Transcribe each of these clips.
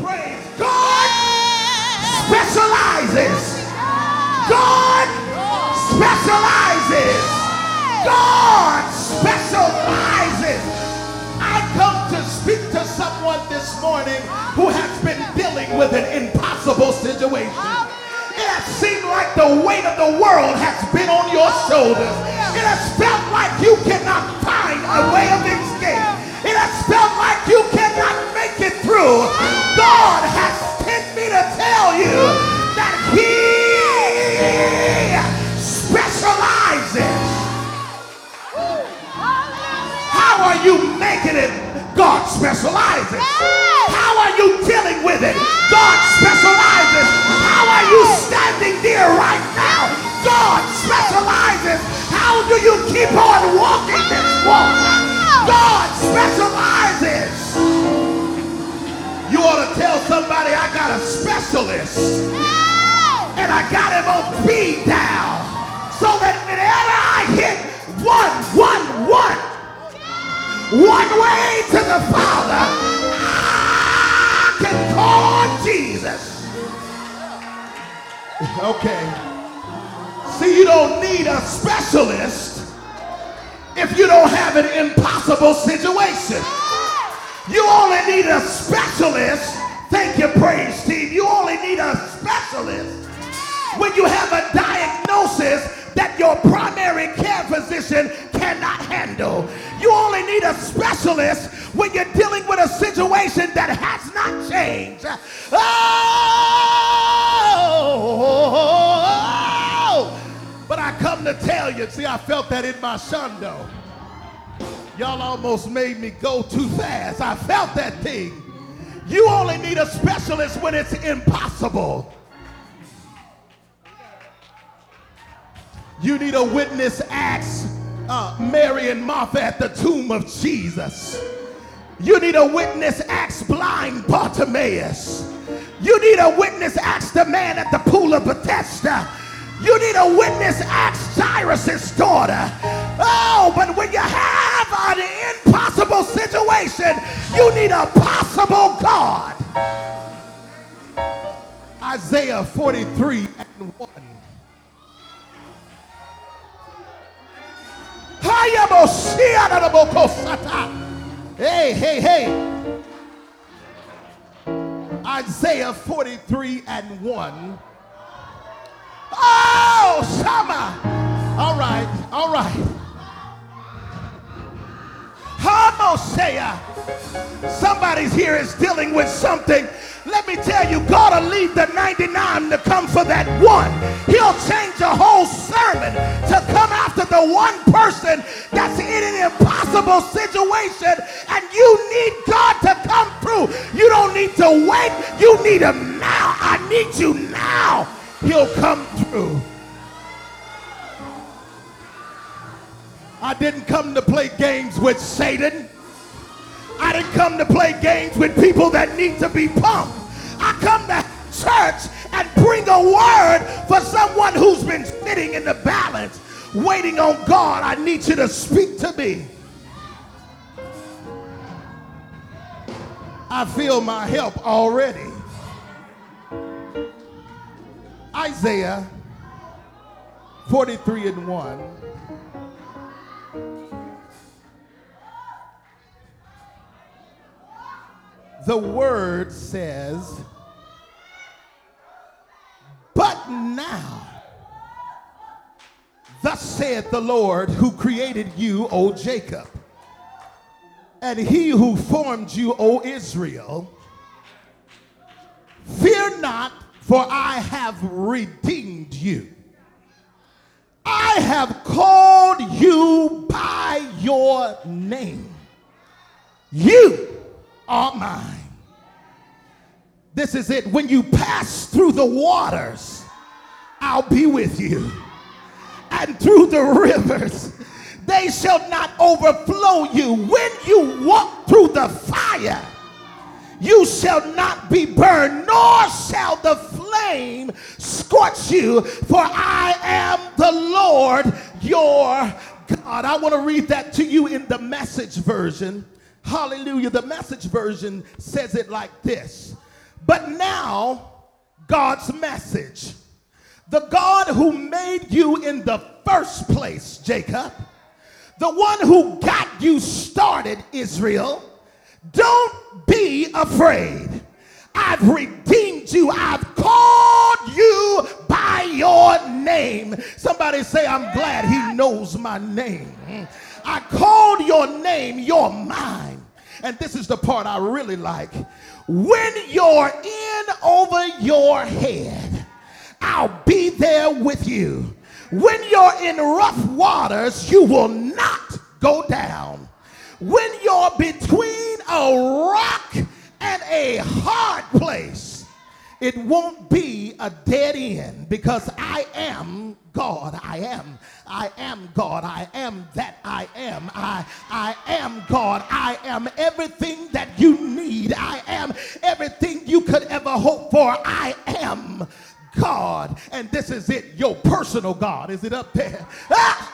praise. God specializes. God specializes. God specializes. I come to speak to someone this morning who has been dealing with an impossible situation. It has seemed like the weight of the world has been on your shoulders. It has felt like you cannot find a way of escape. It has felt like you cannot make it through. God has sent me to tell you that He specializes. How are you making it? God specializes. How are you dealing with it? God specializes. How are you standing there right now? God specializes. How do you keep on walking this walk? God specializes. Ought to tell somebody I got a specialist and I got him on speed dial so that whenever I hit one, one, one, one way to the Father, I can call on Jesus. Okay. See, you don't need a specialist if you don't have an impossible situation. You only need a specialist. Thank you, praise team. You only need a specialist when you have a diagnosis that your primary care physician cannot handle. You only need a specialist when you're dealing with a situation that has not changed. Oh, but I come to tell you, see, I felt that in my shundo. Y'all almost made me go too fast. I felt that thing. You only need a specialist when it's impossible. You need a witness, ask uh, Mary and Martha at the tomb of Jesus. You need a witness, ask blind Bartimaeus. You need a witness, ask the man at the pool of Bethesda. You need a witness, ask Jairus' daughter. Oh, but when you have an impossible situation, you need a possible God. Isaiah 43 and 1. Hey, hey, hey. Isaiah 43 and 1. Oh, Shama. All right, all right. Hosea. Somebody's here is dealing with something. Let me tell you, God will leave the 99 to come for that one. He'll change a whole sermon to come after the one person that's in an impossible situation, and you need God to come through. You don't need to wait. You need him now. I need you now. He'll come through. I didn't come to play games with Satan. I didn't come to play games with people that need to be pumped. I come to church and bring a word for someone who's been sitting in the balance, waiting on God. I need you to speak to me. I feel my help already. Isaiah 43 and 1. The word says, But now, thus saith the Lord who created you, O Jacob, and he who formed you, O Israel, fear not, for I have redeemed you. I have called you by your name. You are mine. This is it. When you pass through the waters, I'll be with you. And through the rivers, they shall not overflow you. When you walk through the fire, you shall not be burned, nor shall the flame scorch you, for I am the Lord your God. I want to read that to you in the message version. Hallelujah. The message version says it like this But now, God's message. The God who made you in the first place, Jacob, the one who got you started, Israel, don't be afraid. I've redeemed you. I've called you by your name. Somebody say, I'm glad he knows my name. I called your name, you're mine. And this is the part I really like. When you're in over your head, I'll be there with you. When you're in rough waters, you will not go down. When you're between a rock and a hard place, it won't be a dead end because I am God. I am. I am God. I am that I am. I, I am God. I am everything that you need. I am everything you could ever hope for. I am God. And this is it, your personal God. Is it up there? Ah,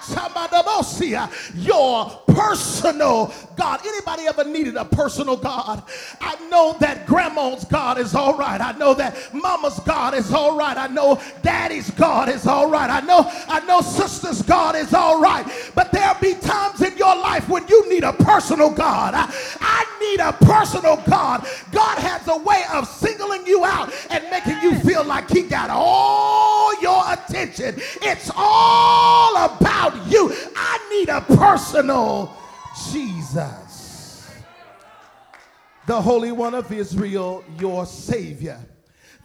your personal God. Anybody ever needed a personal God? I know that grandma's God is all right. I know that mama's God is all right. I know daddy's God is all right. I know I know sister's God is all right. But there'll be times in your life when you need a personal God. I, I need a personal God. God has a way of singling you out and making you feel like he got all your attention. It's all about you. I need a personal Jesus, the Holy One of Israel, your Savior.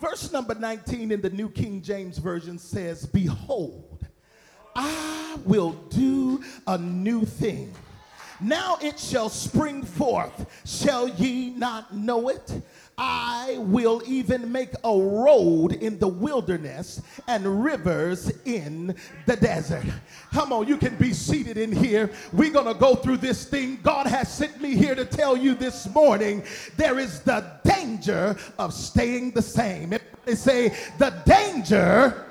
Verse number 19 in the New King James Version says, Behold, I will do a new thing. Now it shall spring forth. Shall ye not know it? I will even make a road in the wilderness and rivers in the desert. Come on, you can be seated in here. We're going to go through this thing. God has sent me here to tell you this morning there is the danger of staying the same. They say the danger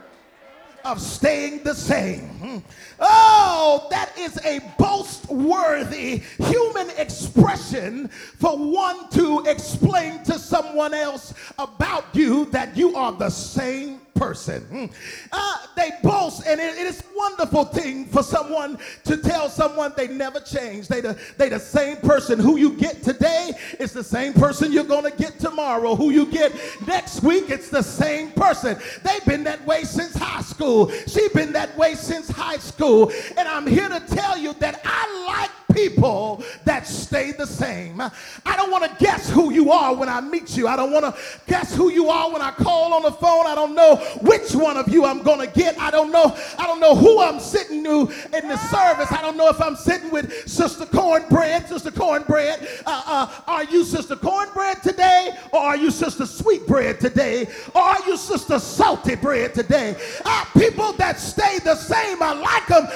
of staying the same. Oh, that is a boast worthy human expression for one to explain to someone else about you that you are the same person. Hmm. Uh, they boast, and it, it is a wonderful thing for someone to tell someone they never change. They the, they the same person. Who you get today is the same person you're going to get tomorrow. Who you get next week, it's the same person. They've been that way since high school. She's been that way since high school. And I'm here to tell you that I like people that stay the same. I don't want to guess who you are when I meet you. I don't want to guess who you are when I call on the phone. I don't know which one of you I'm going to get. I don't know. I don't know who I'm sitting to in the service. I don't know if I'm sitting with Sister Cornbread. Sister Cornbread, uh, uh, are you Sister Cornbread today, or are you Sister Sweetbread today, or are you Sister Salty Bread today? Uh, people that stay the same, I like them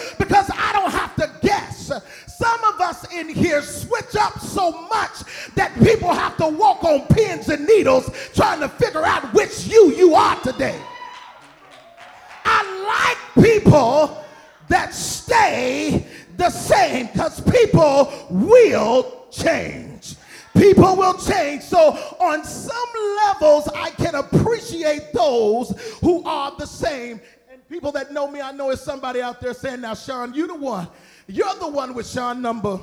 needles trying to figure out which you you are today. I like people that stay the same because people will change. People will change. So, on some levels, I can appreciate those who are the same. And people that know me, I know it's somebody out there saying, Now, Sean, you the one you're the one with Sean number.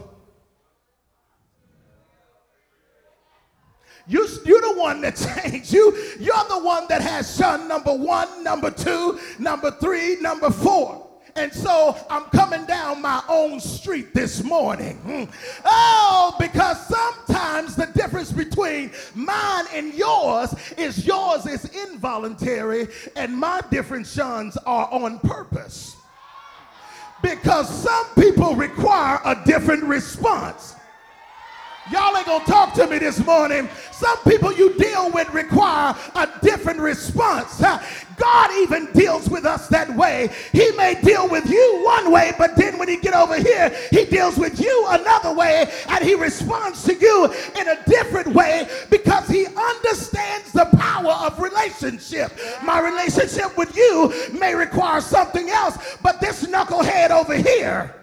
You, you're the one that changed. You, you're the one that has Sean number one, number two, number three, number four. And so I'm coming down my own street this morning. Hmm. Oh, because sometimes the difference between mine and yours is yours is involuntary and my different shuns are on purpose because some people require a different response. Y'all ain't gonna talk to me this morning. Some people you deal with require a different response. God even deals with us that way. He may deal with you one way, but then when he get over here, he deals with you another way, and he responds to you in a different way because he understands the power of relationship. My relationship with you may require something else, but this knucklehead over here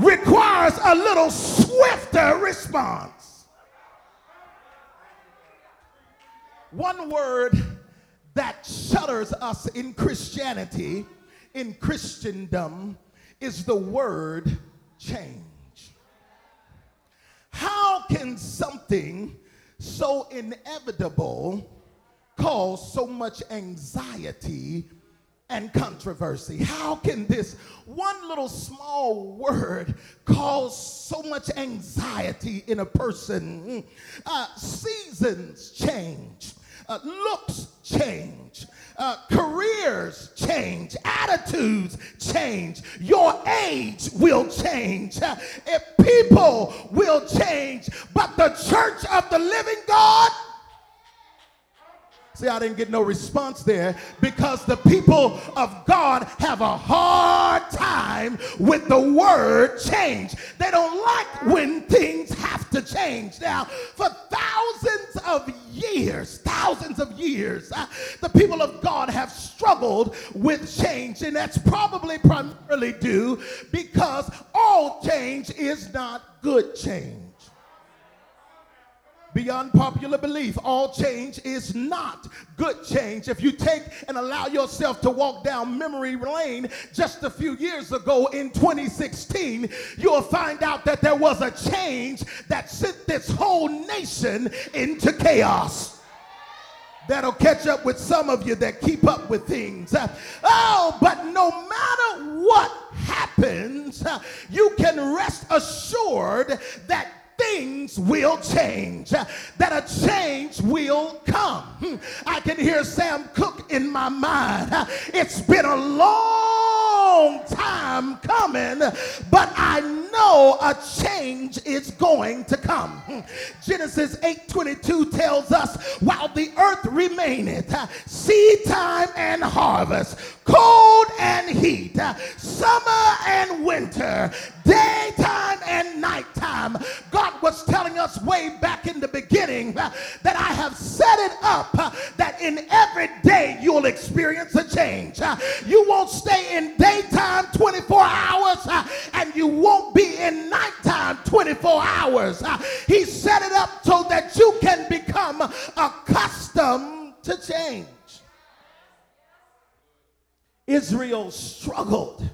requires a little swifter response. One word that shudders us in Christianity, in Christendom, is the word change. How can something so inevitable cause so much anxiety and controversy? How can this one little small word cause so much anxiety in a person? Uh, seasons change, uh, looks change, uh, careers change, attitudes change, your age will change, uh, people will change, but the church of the living God See, I didn't get no response there because the people of God have a hard time with the word change. They don't like when things have to change. Now, for thousands of years, thousands of years, uh, the people of God have struggled with change, and that's probably primarily due because all change is not good change beyond popular belief. All change is not good change. If you take and allow yourself to walk down memory lane just a few years ago in 2016, you'll find out that there was a change that sent this whole nation into chaos that'll catch up with some of you that keep up with things. oh, but no matter what happens, you can rest assured that things will change, that a change will come. I can hear Sam Cooke in my mind. It's been a long time coming, but I know a change is going to come. Genesis 8:22 tells us, while the earth remaineth, seed time and harvest, cold and heat, summer and winter, daytime and nighttime. God was telling us way back in the beginning that I have set it up that in every day you'll experience a change. You won't stay in daytime 24 hours and you won't be in nighttime 24 hours. He set it up so that you can become accustomed to change. Israel struggled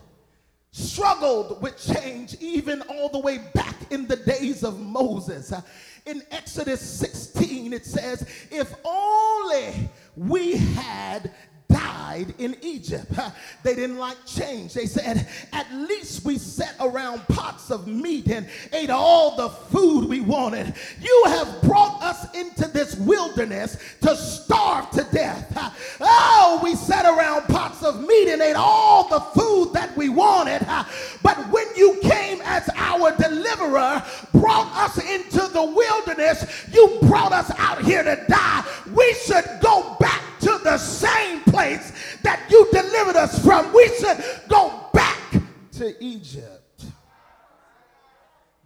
struggled with change even all the way back in the days of Moses. In Exodus 16, it says, If only we had died in Egypt. They didn't like change. They said, at least we sat around pots of meat and ate all the food we wanted. You have brought us into this wilderness to starve to death. Oh, we sat around pots of meat and ate all the food that we wanted. But when you came as our deliverer, brought us into the wilderness, you brought us out here to die. We should go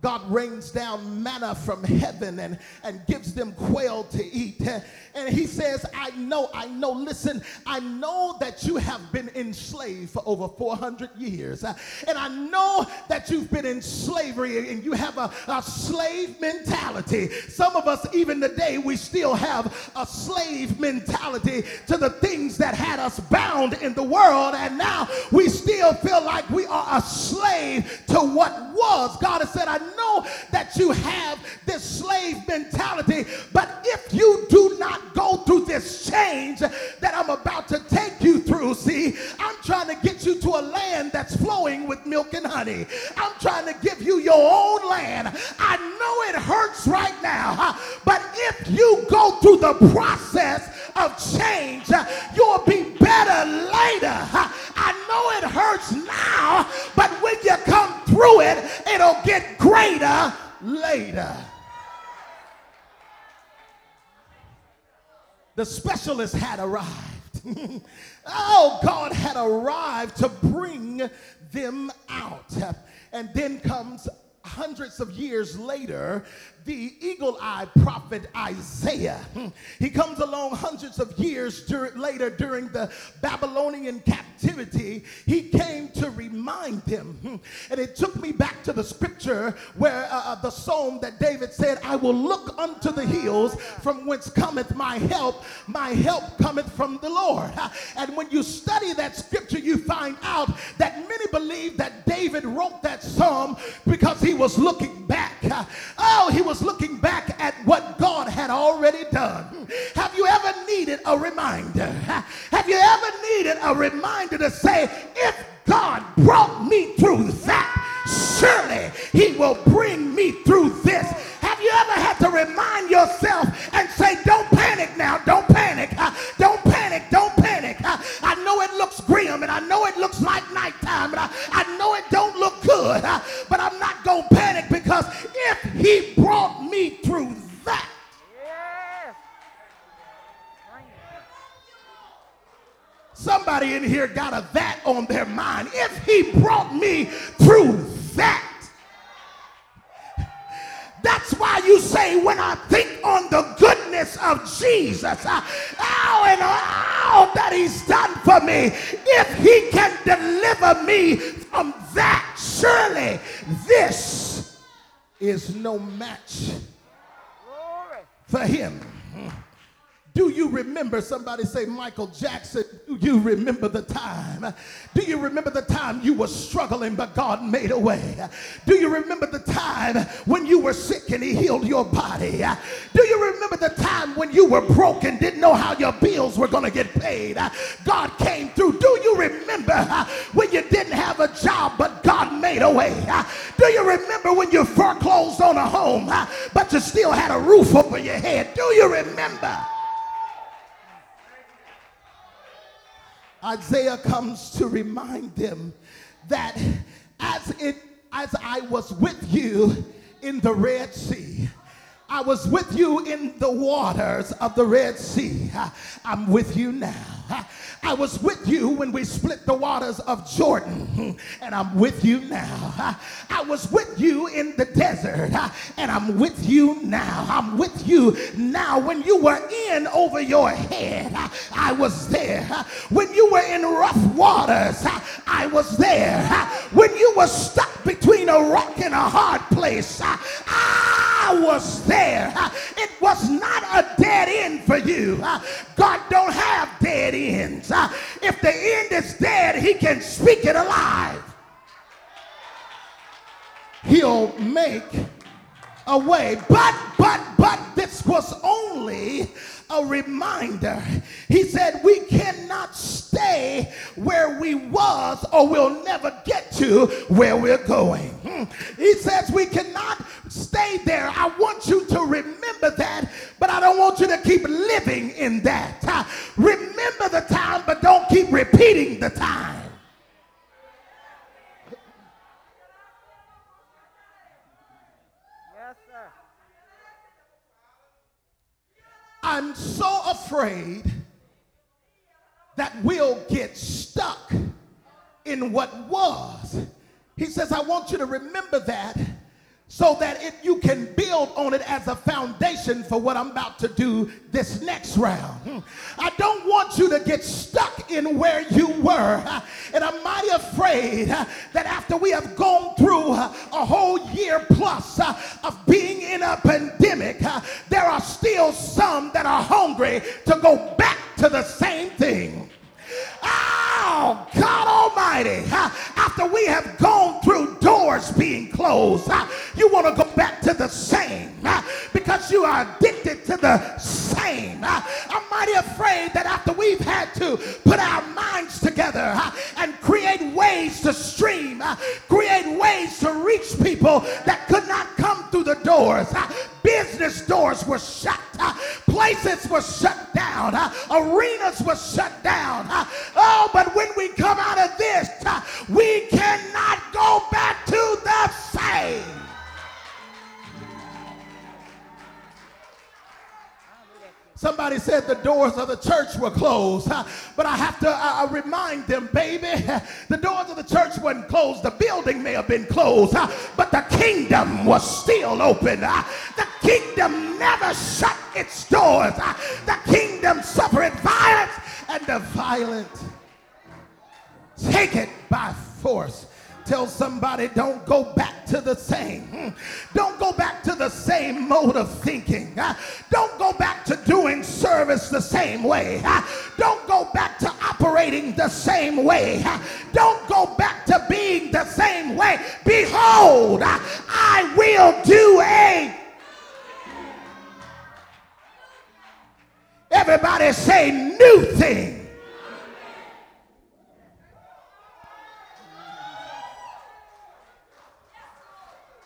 God rains down manna from heaven and, and gives them quail to eat. And he says, I know, I know, listen, I know that you have been enslaved for over 400 years. And I know that you've been in slavery and you have a, a slave mentality. Some of us, even today, we still have a slave mentality to the things that had us bound in the world. And now we still feel like we are a slave to what was. God has said, I know that you have this slave mentality, but if you do not go through this change that I'm about to take you through, see, I'm trying to get you to a land that's flowing with milk and honey. I'm trying to give you your own land. I know it hurts right now, but if you go through the process of change, you'll be better later. I know it hurts now, but when you come through it, it'll get greater later. The specialist had arrived. oh, God had arrived to bring them out. And then comes hundreds of years later, the eagle eyed prophet Isaiah. Hmm. He comes along hundreds of years dur- later during the Babylonian captivity. He came to remind them. Hmm. And it took me back to the scripture where uh, uh, the psalm that David said, I will look unto the hills from whence cometh my help. My help cometh from the Lord. And when you study that scripture, you find out that many believe that David wrote that psalm because he was looking back. Oh, he was looking back at what God had already done. Have you ever needed a reminder? Do you remember? Somebody say, Michael Jackson. Do you remember the time? Do you remember the time you were struggling, but God made a way? Do you remember the time when you were sick and He healed your body? Do you remember the time when you were broken, didn't know how your bills were going to get paid? God came through. Do you remember when you didn't have a job, but God made a way? Do you remember when you foreclosed on a home, but you still had a roof over your head? Do you remember? Isaiah comes to remind them that as it as I was with you in the Red Sea, I was with you in the waters of the Red Sea. I'm with you now. I was with you when we split the waters of Jordan, and I'm with you now. I was with you in the desert, and I'm with you now. I'm with you now. When you were in over your head, I was there. When you were in rough waters, I was there. When you were stuck between a rock and a hard place, I was there. It was not a dead end for you. God don't have dead ends. If the end is dead, he can speak it alive. He'll make a way. But, but, but this was only a reminder. He said we cannot stay where we was or we'll never get to where we're going. Hmm. He says we cannot stay there. I want you to remember that, but I don't want you to keep living in that. Remember the time, but don't keep repeating the time. I'm so afraid that we'll get stuck in what was. He says, I want you to remember that so that it, you can build on it as a foundation for what I'm about to do this next round. I don't want you to get stuck in where you were. And I'm mighty afraid that after we have gone through a whole year plus of being in a pandemic, there are still some that are hungry to go back to the same thing. Ah! Oh, God Almighty, after we have gone through doors being closed, you want to go back to the same because you are addicted to the same. I'm mighty afraid that after we've had to put our minds together and create ways to stream, create ways to reach people that could not come through the doors, business doors were shut, places were shut down, arenas were shut down. Oh, but when we come out doors of the church were closed, but I have to remind them, baby, the doors of the church weren't closed. The building may have been closed, but the kingdom was still open. The kingdom never shut its doors. The kingdom suffered violence, and the violent take it by force. Tell somebody, don't go back to the same. Don't go back to the same mode of thinking. Don't go back to doing service the same way. Don't go back to operating the same way. Don't go back to being the same way. Behold, I will do a. Everybody say new thing.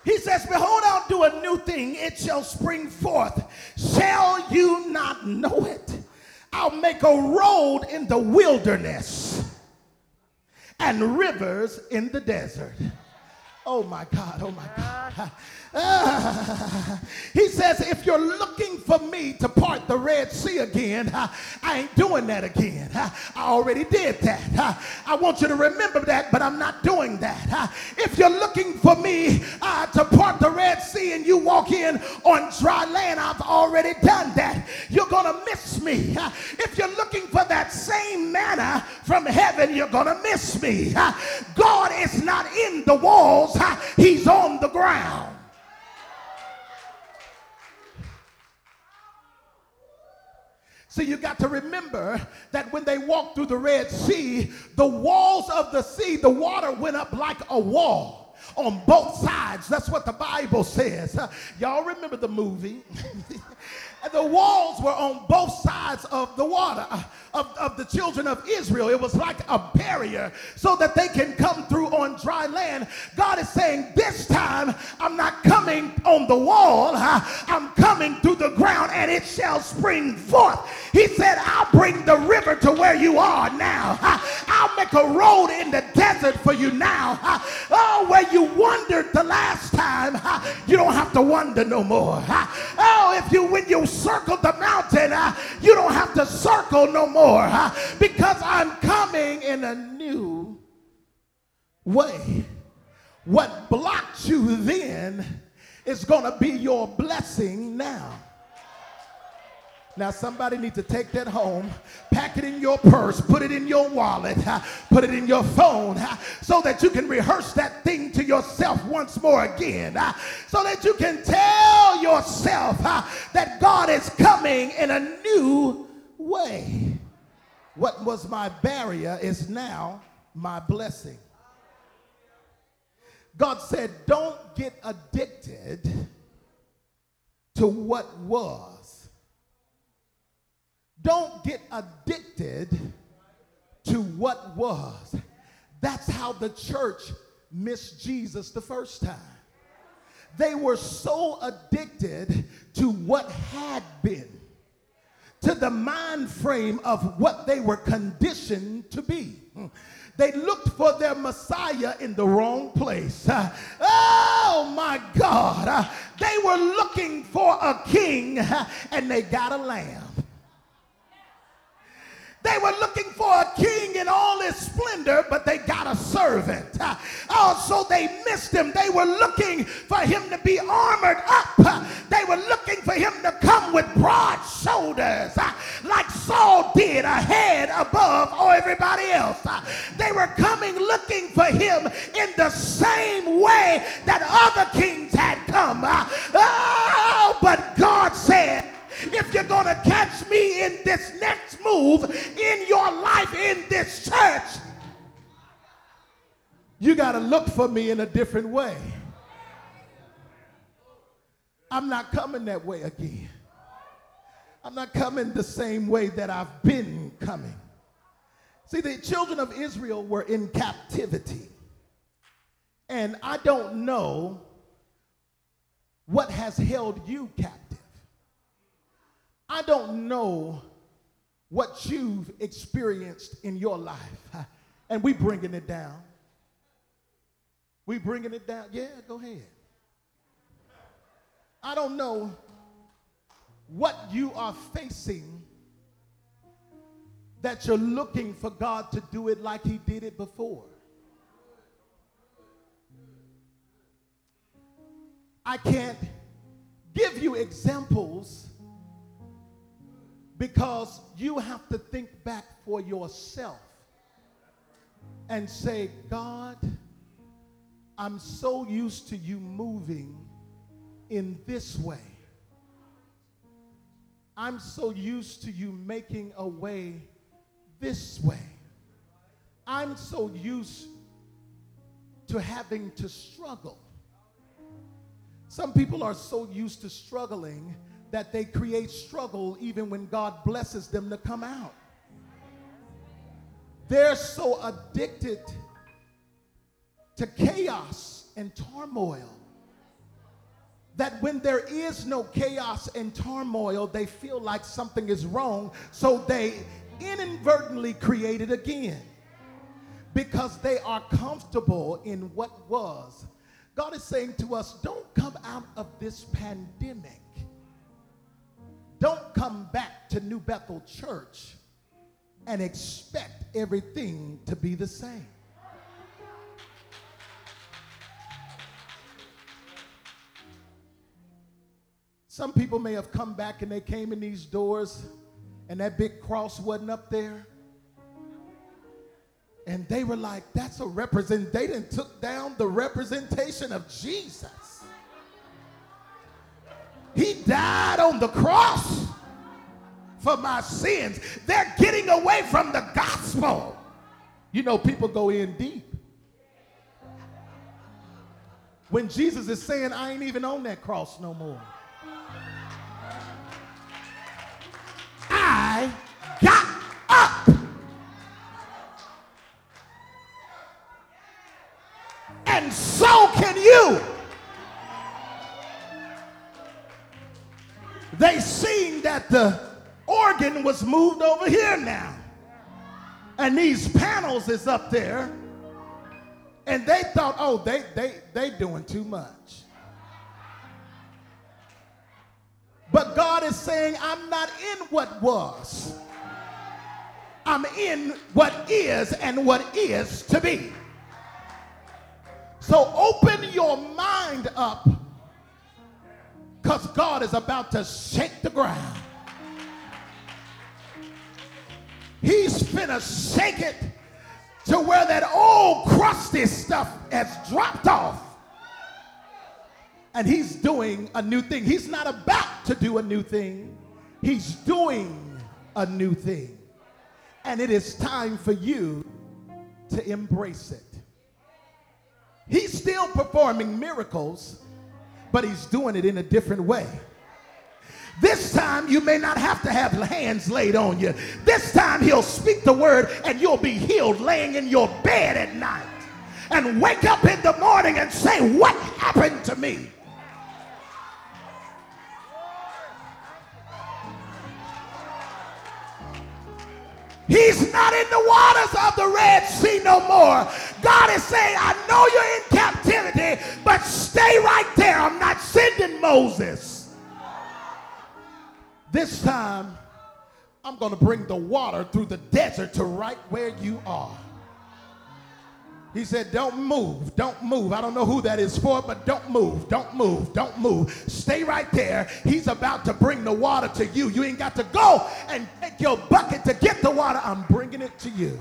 He says, Behold, I'll do a new thing. It shall spring forth. Shall you not know it? I'll make a road in the wilderness and rivers in the desert. Oh my God, oh my God. Uh, he says, if you're looking for me to part the Red Sea again, uh, I ain't doing that again. Uh, I already did that. I want you to remember that, but I'm not doing that. If you're looking for me to part the Red Sea and you walk in on dry land, I've already done that. You're going to miss me. If you're looking for that same manna from heaven, you're going to miss me. God is not in the walls, He's on the ground. So you got to remember that when they walked through the Red Sea, the walls of the sea, the water went up like a wall on both sides. That's what the Bible says. Y'all remember the movie? the walls were on both sides of the water uh, of, of the children of Israel. It was like a barrier so that they can come through on dry land. God is saying, This time I'm not coming on the wall, I'm coming through the ground and it shall spring forth. He said, I'll bring the river to where you are now. I'll make a road in the desert for you now. Oh, where you wandered the last time, you don't have to wonder no more. Oh, if you, when you circled the mountain, uh, you don't have to circle no more more because I'm coming in a new way. What blocked you then is going to be your blessing now. Now, somebody needs to take that home, pack it in your purse, put it in your wallet, put it in your phone, so that you can rehearse that thing to yourself once more again, so that you can tell yourself that God is coming in a new way. What was my barrier is now my blessing. God said, Don't get addicted to what was. Don't get addicted to what was. That's how the church missed Jesus the first time. They were so addicted to what had been to the mind frame of what they were conditioned to be. They looked for their Messiah in the wrong place. oh my God. they were looking for a king and they got a lamb. They were looking for a king in all his splendor, but they got a servant. Oh, so they missed him. They were looking for him to be armored up. They were looking for him to come with broad shoulders, like Saul did, a head above oh, everybody else. They were coming looking for him in the same way that other kings had come. Oh, but God said, if you're going to catch me in this next move in your life in this church, you got to look for me in a different way. I'm not coming that way again. I'm not coming the same way that I've been coming. See, the children of Israel were in captivity. And I don't know what has held you captive. I don't know what you've experienced in your life. And we bringing it down. We bringing it down. Yeah, go ahead. I don't know what you are facing that you're looking for God to do it like He did it before. I can't give you examples because you have to think back for yourself and say, God, I'm so used to you moving in this way. I'm so used to you making a way this way. I'm so used to having to struggle. Some people are so used to struggling that they create struggle even when God blesses them to come out. They're so addicted to chaos and turmoil that when there is no chaos and turmoil, they feel like something is wrong, so they inadvertently create it again because they are comfortable in what was. God is saying to us, don't come out of this pandemic. Don't come back to New Bethel Church and expect everything to be the same. Some people may have come back and they came in these doors and that big cross wasn't up there. And they were like, that's a represent. They didn't took down the representation of Jesus. He died on the cross for my sins. They're getting away from the gospel. You know, people go in deep. When Jesus is saying, I ain't even on that cross no more. I got the organ was moved over here now. And these panels is up there. And they thought, oh, they they they doing too much. But God is saying, I'm not in what was. I'm in what is and what is to be. So open your mind up because God is about to shake the ground. He's finna shake it to where that old crusty stuff has dropped off and he's doing a new thing. He's not about to do a new thing, he's doing a new thing. And it is time for you to embrace it. He's still performing miracles, but he's doing it in a different way. This time you may not have to have hands laid on you. This time he'll speak the word and you'll be healed laying in your bed at night and wake up in the morning and say, What happened to me? He's not in the waters of the Red Sea no more. God is saying, I know you're in captivity, but stay right there. I'm not sending Moses. This time, I'm going to bring the water through the desert to right where you are. He said, Don't move, don't move. I don't know who that is for, but don't move, don't move, don't move. Stay right there. He's about to bring the water to you. You ain't got to go and take your bucket to get the water. I'm bringing it to you.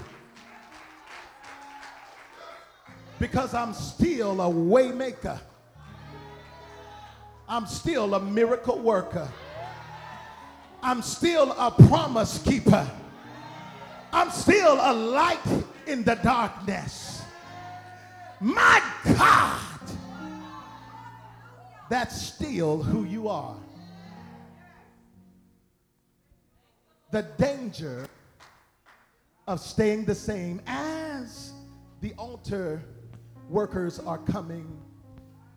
Because I'm still a waymaker. I'm still a miracle worker. I'm still a promise keeper. I'm still a light in the darkness. My God, that's still who you are. The danger of staying the same as the altar workers are coming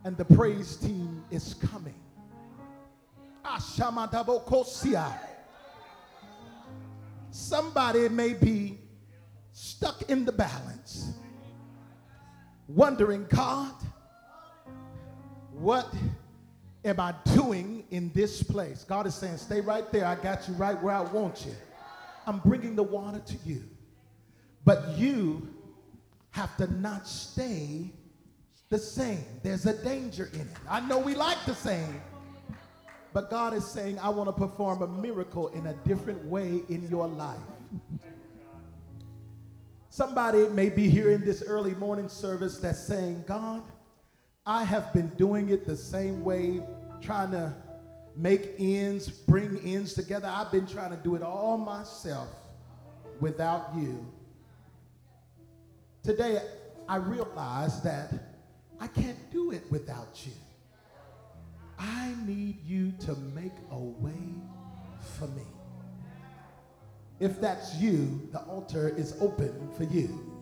and the praise team is coming. Somebody may be stuck in the balance wondering, God, what am I doing in this place? God is saying, stay right there. I got you right where I want you. I'm bringing the water to you. But you have to not stay the same. There's a danger in it. I know we like the same, but God is saying, I want to perform a miracle in a different way in your life. Somebody may be here in this early morning service that's saying, God, I have been doing it the same way, trying to make ends, bring ends together. I've been trying to do it all myself without you. Today, I realize that I can't do it without you. I need you to make a way for me. If that's you, the altar is open for you.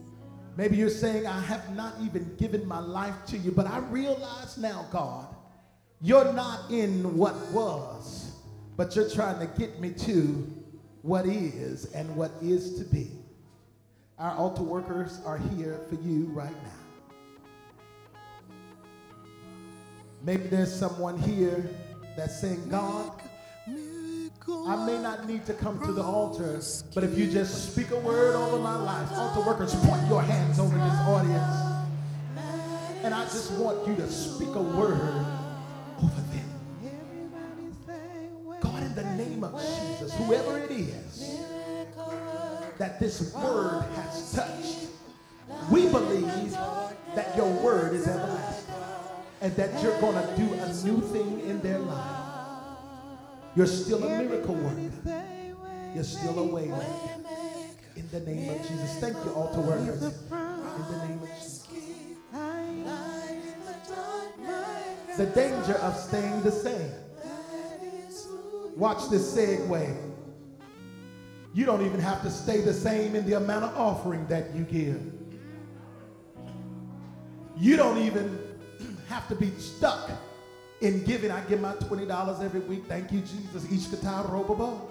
Maybe you're saying, I have not even given my life to you, but I realize now, God, you're not in what was, but you're trying to get me to what is and what is to be. Our altar workers are here for you right now. Maybe there's someone here that's saying, God, I may not need to come to the altar, but if you just speak a word over my life, altar workers, point your hands over this audience. And I just want you to speak a word over them. God, in the name of Jesus, whoever it is, that this word has touched. We believe that your word is everlasting and that you're going to do a new thing in their life. You're still a miracle worker. You're still a way In the name of Jesus. Thank you, all altar workers. In the name of Jesus. The danger of staying the same. Watch this segue. You don't even have to stay the same in the amount of offering that you give. You don't even have to be stuck in giving. I give my $20 every week. Thank you, Jesus. Each guitar robable.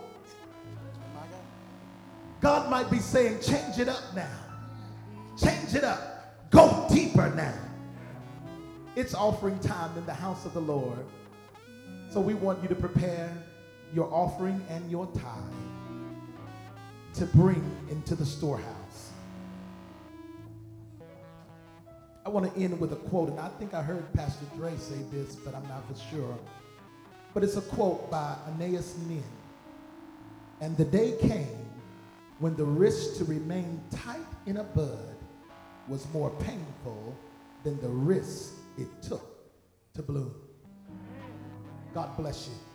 God might be saying, change it up now. Change it up. Go deeper now. It's offering time in the house of the Lord. So we want you to prepare your offering and your tithe to bring into the storehouse. I want to end with a quote, and I think I heard Pastor Dre say this, but I'm not for sure. But it's a quote by Anaïs Nin. And the day came when the risk to remain tight in a bud was more painful than the risk it took to bloom. God bless you.